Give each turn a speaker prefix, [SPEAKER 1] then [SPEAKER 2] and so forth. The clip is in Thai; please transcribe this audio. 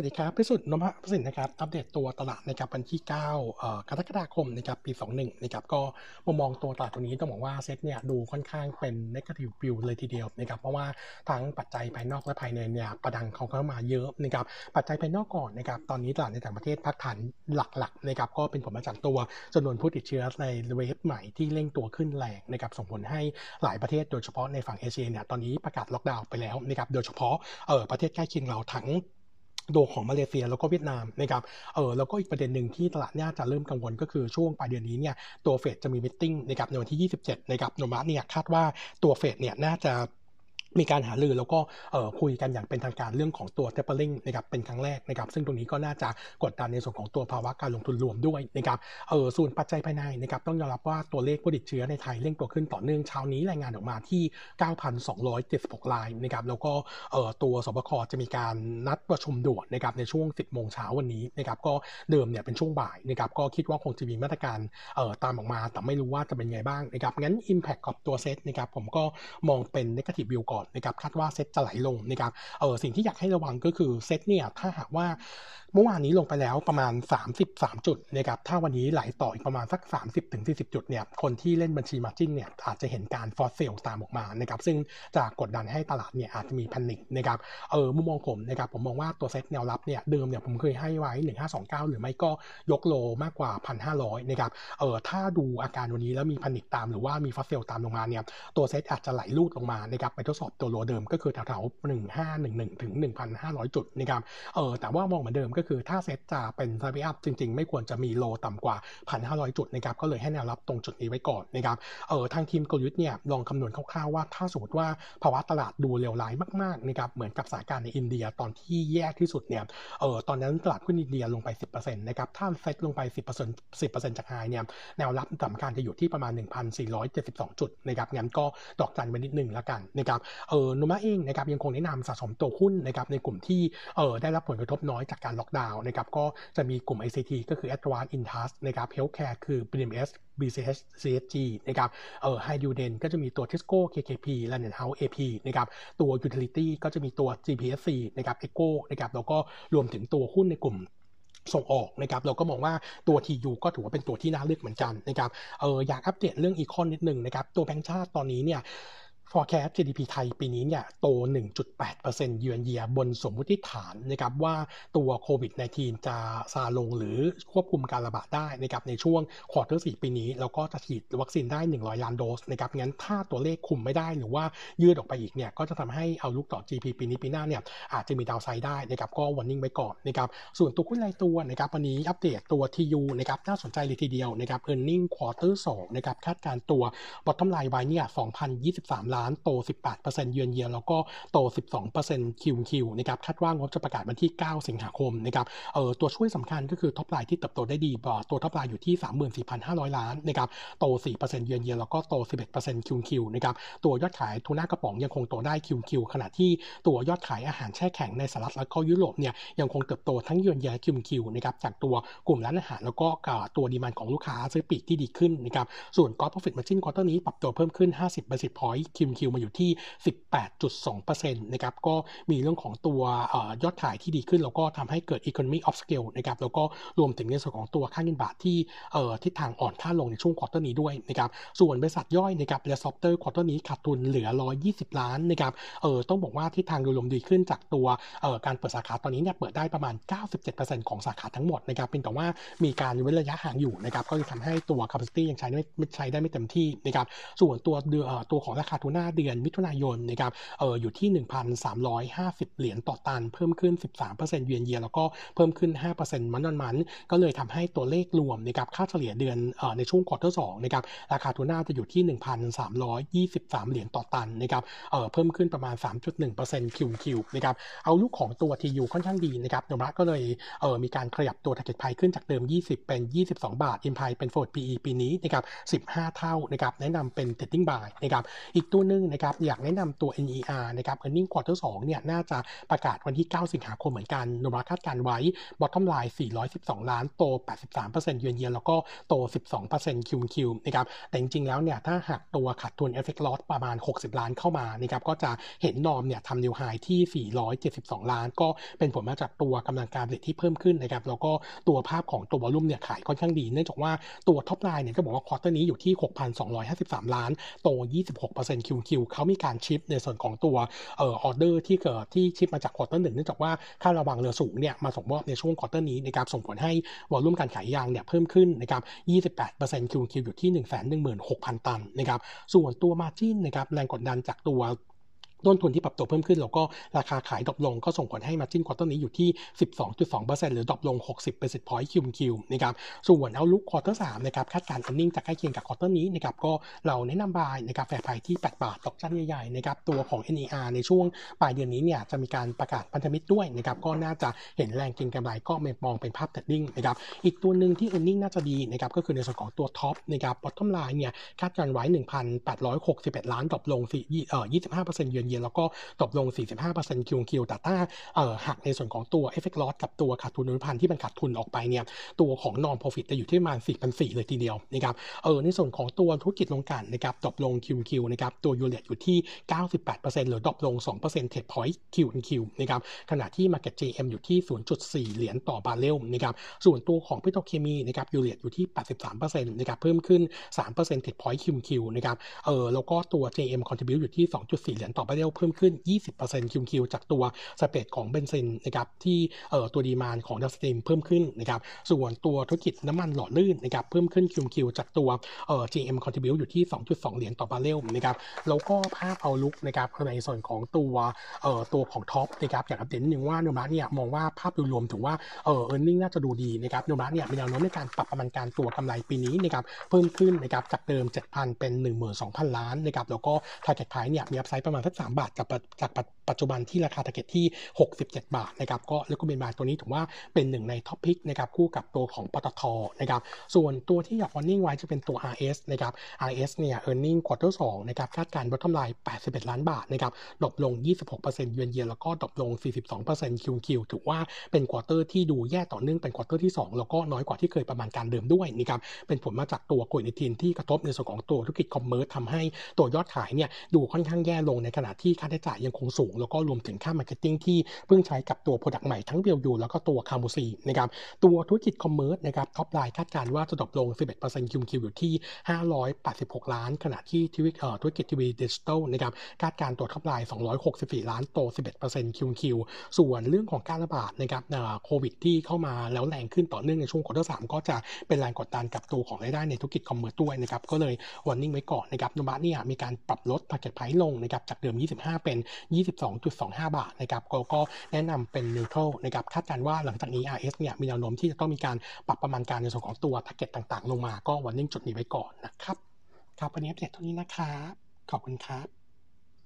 [SPEAKER 1] วัสดีครับพิสุทธิ์นพประสิทธิ์นะครับ อัปเดตตัวตลาดนะครับวันที่9เอ่อกรกฎาคมนะครับปี 21นะครับก็มุมมองตัวตลาดตัวนี้ต้องบอกว่าเซ็ตเนี่ยดูค่อนข้างเป็น negative view เลยทีเดียวนะครับเพราะว่าทั้งปัจจัยภายนอกและภายในเนี่ยประดังเขาเข้ามาเยอะนะครับปัจจัยภายนอกก่อนนะครับตอนนี้ตลาดในต่างประเทศพักฐานหลักๆนะครับก็เป็นผลมาจากตัวจำนวนผู้ติดเชื้อในเวฟใหม่ที่เร่งตัวขึ้นแรงนะครับส่งผลให้หลายประเทศโดยเฉพาะในฝั่งเอเชียเนี่ยตอนนี้ประกาศล็อกดาวน์ไปแล้วนะครับโดยเฉพาะเออประเทศใกล้เคียงเราทั้ง ตัวของมาเลเซียแล้วก็เวียดนามนะครับ เออแล้วก็อีกประเด็นหนึ่งที่ตลาดน่าจะเริ่มกังวลก็คือช่วงปลายเดือนนี้เนี่ยตัวเฟดจะมีมิ팅นะครับในวันที่ 27นะครับโนมัสเนี่ยคาดว่าตัวเฟดเนี่ยน่าจะ มีการหารือแล้วก็คุยกันอย่างเป็นทางการเรื่องของตัว tapering นะครับเป็นครั้งแรกนะครับซึ่งตรงนี้ก็น่าจะกดดันในส่วนของตัวภาวะการลงทุนรวมด้วยนะครับเออส่วนปัจจัยภายในนะครับต้องยอมรับว่าตัวเลขผู้ติดเชื้อในไทยเร่งตัวขึ้นต่อเนื่องเช้านี้รายงานออกมาที่ 9,276รายนะครับแล้วก็เออตัวสบคจะมีการนัดประชุมด่วนนะครับในช่วง 10 โมงเช้าวันนี้นะครับก็เดิมเนี่ยเป็นช่วงบ่ายนะครับก็คิดว่าคงจะมีมาตรการเออตามออกมา แต่ไม่รู้ว่าจะเป็นไงบ้างนะครับงั้น Impact กับตัวเซตนะครับผมก็มองเป็น Negative View ก่อนนะครับคาดว่าเซ็ตจะไหลลงนะครับเออสิ่งที่อยากให้ระวังก็คือเซ็ตเนี่ยถ้าหากว่าเมื่อวานนี้ลงไปแล้วประมาณ 33 จุดนะครับถ้าวันนี้ไหลต่ออีกประมาณสัก 30-40 จุดเนี่ยคนที่เล่นบัญชี margin เนี่ยอาจจะเห็นการ force sell ตามออกมานะครับซึ่งจะกดดันให้ตลาดเนี่ยอาจจะมี panic นะครับเออมุมมองผมนะครับผมมองว่าตัวเซ็ตแนวรับเนี่ยเดิมเนี่ยผมเคยให้ไว้ 1529 หรือไม่ก็ยก low มากกว่า 1,500นะครับเออถ้าดูอาการวันนี้แล้วมี panic ตามหรือว่ามี force sell ตามลงมาเนี่ยตัวเซ็ตอาจจะไหลรูดลงมานะครับไปทดสอบตัว low เดิมก็คือแถวๆ1511ถึง1,500 จุดนะครับเออแต่ว่ามองเหมือนเดิมก็คือถ้าเซ็ตจะเป็น side up จริง ๆ ไม่ควรจะมี low ต่ำกว่า 1,500 จุดนะครับก็เลยให้แนวรับตรงจุดนี้ไว้ก่อนนะครับเออทางทีมกลยุทธ์เนี่ยลองคำนวณคร่าวๆว่าถ้าสมมติว่าภาวะตลาดดูเลวร้ายมากๆนะครับเหมือนกับสถานการณ์ในอินเดียตอนที่แย่ที่สุดเนี่ยเออตอนนั้นตลาดหุ้นอินเดียลงไป 10%นะครับถ้าเซ็ตลงไป 10% 10%จากไฮเนี่ยแนวรับสำคัญจะอยู่ที่ประมาณ 1,472 จุดนะครับงั้นก็ดอกจันไปนิดนึงล้วกันนะครับเออโนมาเองนะครับยังคงแนะนำสะสมตัวหุ้นนะครับในกลุ่มที่เออได้รับผลกระทบน้อยจากการล็อกดาวน์นะครับก็จะมีกลุ่ม ICT ก็คือ Advanced Intas นะครับ Healthcare คือ BMS BCH CSG นะครับเอ่อ High u d e n ก็จะมีตัว Tisco KKP London House AP นะครับตัว Utility ก็จะมีตัว GPSC นะครับ Echo นะครับแล้วก็รวมถึงตัวหุ้นในกลุ่มส่งออกนะครับเราก็มองว่าตัว TU ก็ถือว่าเป็นตัวที่น่าเลือกเหมือนกันนะครับเอออยากอัปเดตเรื่องอีคอนนิดหนึ่งนะครับตัวแบงค์ชาติตอนนี้เนี่ย forecast GDP ไทยปีนี้เนี่ยโต 1.8%เยือนเยียบนสมมติฐานนะครับว่าตัวโควิด -19 จะซาลงหรือควบคุมการระบาดได้นะครับในช่วง quarter สี่ปีนี้ แล้วก็จะฉีดวัคซีนได้ 100 ล้านโดสนะครับงั้นถ้าตัวเลขคุมไม่ได้หรือว่ายืดออกไปอีกเนี่ยก็จะทำให้ outlook ต่อ GDP ปีนี้ปีหน้าเนี่ยอาจจะมี downside ได้นะครับก็ warning ไว้ก่อนนะครับส่วนตัวหุ้นรายตัวนะครับวันนี้อัปเดตตัว TU นะครับน่าสนใจเลยทีเดียวนะครับ earning quarter 2นะครับคาดการตัว bottom line ไว้เนี่ย2,023ล้านล้านโต 18%เยือนเยียแล้วก็โต 12% QQ นะครับคาดว่างบจะประกาศวันที่ 9 สิงหาคมนะครับเอ่อตัวช่วยสำคัญก็คือ top line ที่เติบโตได้ดีตัว top line อยู่ที่ 34,500 ล้านนะครับโต 4%เยือนเยียแล้วก็โต 11% QQ นะครับตัวยอดขายทูน่ากระป๋องยังคงโตได้ QQ ขณะที่ตัวยอดขายอาหารแช่แข็งในสหรัฐและก็ยุโรปเนี่ยยังคงเติบโตทั้ง year on year QQ นะครับจากตัวกลุ่มร้านอาหารแล้วก็ตัว demand ของลูกค้าค้าปลีกที่ดีขึ้นนะครับส่วน gross profit margin quarter นี้ปรับตัวเพิ่มขึ้น 50 basis point QQ มาอยู่ที่ 18.2%นะครับก็มีเรื่องของตัวยอดขายที่ดีขึ้น แล้วก็ทำให้เกิด economy of scale นะครับแล้วก็รวมถึงในส่วนของตัวค่าเงินบาทที่ทิศทางอ่อนค่าลงในช่วง quarter นี้ด้วยนะครับส่วนบริษัทย่อยนะครับ Red Lobster quarter นี้ขาดทุนเหลือ 120 ล้านนะครับเออต้องบอกว่าทิศทางโดยรวมดีขึ้นจากตัวการเปิดสาขาตอนนี้เนี่ยเปิดได้ประมาณ 97%ของสาขาทั้งหมดนะครับเป็นแต่ว่ามีการเว้นระยะห่างอยู่นะครับก็จะทำให้ตัว capacity ยังใช้ไม่ใช้ได้ไม่เต็มที่นะครับส่วนตัวตัวของราคาทูน่หน้าเดือนมิถุนายนนะครับเอออยู่ที่ 1,350 เหรียญต่อตัน เพิ่มขึ้น 13%เยือนเยียแล้วก็เพิ่มขึ้น 5% month on month ก็เลยทำให้ตัวเลขรวมนะครับค่าเฉลี่ยเดือนเออในช่วง quarter สองนะครับราคาทูน่าจะอยู่ที่ 1,323 เหรียญต่อตันนะครับเออเพิ่มขึ้นประมาณ 3.1%คิวคิวนะครับเอาลูกของตัว TU ค่อนข้างดีนะครับโนมระก็เลยเออมีการขยับตัว target price ขึ้นจากเดิม 20 เป็น 22 บาท implied เป็น forward PE ปีนี้นะครับ15 เท่านะครับแนะนำเป็น trading buy นะครับอีกตัวหนึ่งนะครับอยากแนะนำตัว NER นะครับ earning quarter 2เนี่ยน่าจะประกาศวันที่ 9 สิงหาคมเหมือนกันโนราคาดการไว้ bottom line 412 ล้านโต 83%เยือนเยียแล้วก็โต 12% QQ นะครับแต่จริงๆแล้วเนี่ยถ้าหากตัวขาดทุน FX loss ประมาณ 60 ล้านเข้ามานะครับก็จะเห็น norm เนี่ยทำ new high ที่ 472 ล้าน ก็เป็นผลมาจากตัวกำลังการผลิตที่เพิ่มขึ้นนะครับแล้วก็ตัวภาพของตัว volume เนี่ยขายค่อนข้างดีเนื่องจากว่าตัว top line เนี่ยก็บอกว่า quarter นี้อยู่ที่ 6,253 ล้านโต 26% QQ เขามีการ shift ในส่วนของตัวเอ่อออเดอร์ที่เกิดที่ shift มาจาก quarter หนึ่งเนื่องจากว่าค่าระวังเรือสูงเนี่ยมาส่งมอบในช่วง quarter นี้นะครับส่งผลให้volume การขายยางเนี่ยเพิ่มขึ้นนะครับ 28% QQ อยู่ที่ 116,000 ตันนะครับส่วนตัว margin นะครับแรงกดดันจากตัว ต้นทุนที่ปรับตัวเพิ่มขึ้น แล้วก็ราคาขาย drop ลงก็ส่งผลให้ margin quarter นี้อยู่ที่ 12.2%หรือ drop ลง 60 basis point QQ นะครับส่วน outlook quarter สามนะครับคาดการณ์ earning จะใกล้เคียงกับ quarter นี้นะครับก็เราแนะนำ buy นะครับ fair price ที่ 8 บาทดอกจันใหญ่ๆนะครับตัวของ NER ในช่วงปลายเดือนนี้เนี่ยจะมีการประกาศพันธมิตรด้วยนะครับก็น่าจะเห็นแรงเก็งกำไรก็มองเป็นภาพ trading นะครับอีกตัวหนึ่งที่ e a r n i n g น่าจะดีนะครับก็คือในส่วนของตัว TOP นะครับ bottom line เนี่ยคาดการไว้ 1,861 ล้าน drop ลง4เอ่อ25%เยือนเยียแล้วก็ drop ลง 45% QQ แต่ถ้าหักในส่วนของตัว FX loss กับตัวขาดทุนอนุพันธ์ที่มันขาดทุนออกไปเนี่ยตัวของ norm profit จะอยู่ที่ประมาณ4,400เลยทีเดียวนะครับเออในส่วนของตัวธุรกิจโรงกลั่นนะครับ drop ลง QQ นะครับตัว U rate อยู่ที่ 98%หรือดรอปลง 2%เทรดพอยต์คิวคิวนะครับขณะที่ market JM อยู่ที่ 0.4 เหรียญต่อบาร์เรลนะครับส่วนตัวของปิโตรเคมีนะครับ U-rate อยู่ที่ 83%นะครับเพิ่มขึ้น 3 percentage point QQ นะครับเออแล้วก็ตัว GIM contribute อยู่ที่ 2.4 เหรียญต่อบาร์เรลเพิ่มขึ้น 20% QQ จากตัว spread ของเบนซินนะครับที่เอ่อตัว demand ของ downstream เพิ่มขึ้นนะครับส่วนตัวธุรกิจน้ำมันหล่อลื่นนะครับเพิ่มขึ้น QQ จากตัวเอ่อ GIM contribute อยู่ที่ 2.2 เหรียญต่อบาร์เรลนะครับแล้วก็ภาพ outlook นะครับในส่วนของตัวเอ่อตัวของ TOP นะครับอยากอัปเดตนิดนึงว่าโนมูระเนี่ยมองว่าภาพโดยรวมถือว่าเอ่อ earning น่าจะดูดีนะครับโนมูระเนี่ยมีแนวโน้มในการปรับประมาณการตัวกำไรปีนี้นะครับเพิ่มขึ้นนะครับจากเดิม 7,000 เป็น 12,000 ล้านนะครับแล้วก็ target price เนี่ยมี upside ประมาณสัก3 บาทจากจากปัจจุบันที่ราคา target ที่ 67 บาทนะครับก็แล้วก็เป็นบาทตัวนี้ถือว่าเป็นหนึ่งใน top pick นะครับคู่กับตัวของปตทนะครับส่วนตัวที่อยาก warning ไว้จะเป็นตัว RS นะครับ RS เนี่ย earning quarter 2นะครับคาดการณ์ bottom line 81 ล้านบาทนะครับ drop ลง 26% year on year แล้วก็ drop ลง 42% QQ ถือว่าเป็น quarter ที่ดูแย่ต่อเนื่องเป็น quarter ที่ 2 แล้วก็น้อยกว่าที่เคยประมาณการเดิมด้วยนะครับเป็นผลมาจากตัวโควิด1ที่กระทบในส่วนของตัวธุรกิจ commerce ทำให้ตัวยอดขายเนี่ยดูค่อนข้างแย่ลงในขณะที่ค่าใช้จ่ายยังคงสูง แล้วก็รวมถึงค่า marketing ที่เพิ่งใช้กับตัว product ใหม่ทั้ง Well U แล้วก็ตัว Camu C นะครับตัวธุรกิจ commerce นะครับ top line คาดการณ์ว่าจะ drop ลง 11% QQ อยู่ที่ 586 ล้าน ขณะที่ทีวีธุรกิจทีวีดิจิตอลนะครับคาดการณ์ตัว top line 264 ล้านโต 11% QQ ส่วนเรื่องของการระบาดนะครับโควิดที่เข้ามาแล้วแรงขึ้นต่อเนื่องในช่วง quarter 3 ก็จะเป็นแรงกดดันกับตัวของรายได้ในธุรกิจ commerce ด้วยนะครับก็เลย warning ไว้ก่อนนะครับโนมูระเนี่ยมีการปรับลด target price ลงนะครับจากเดิม25 เป็น 22.25 บาทนะครับก็แนะนำเป็นนิวโตรนะครับคาดการณ์ว่าหลังจากนี้ RS เนี่ยมีแนวโน้มที่จะต้องมีการปรับประมาณการในส่วนของตัวแพ็กเกจต่างๆ ลงมาก็วันนิ่งจุดนี้ไว้ก่อนนะครับครับวันนี้อัปเดตเท่านี้นะครับ ขอบคุณครับ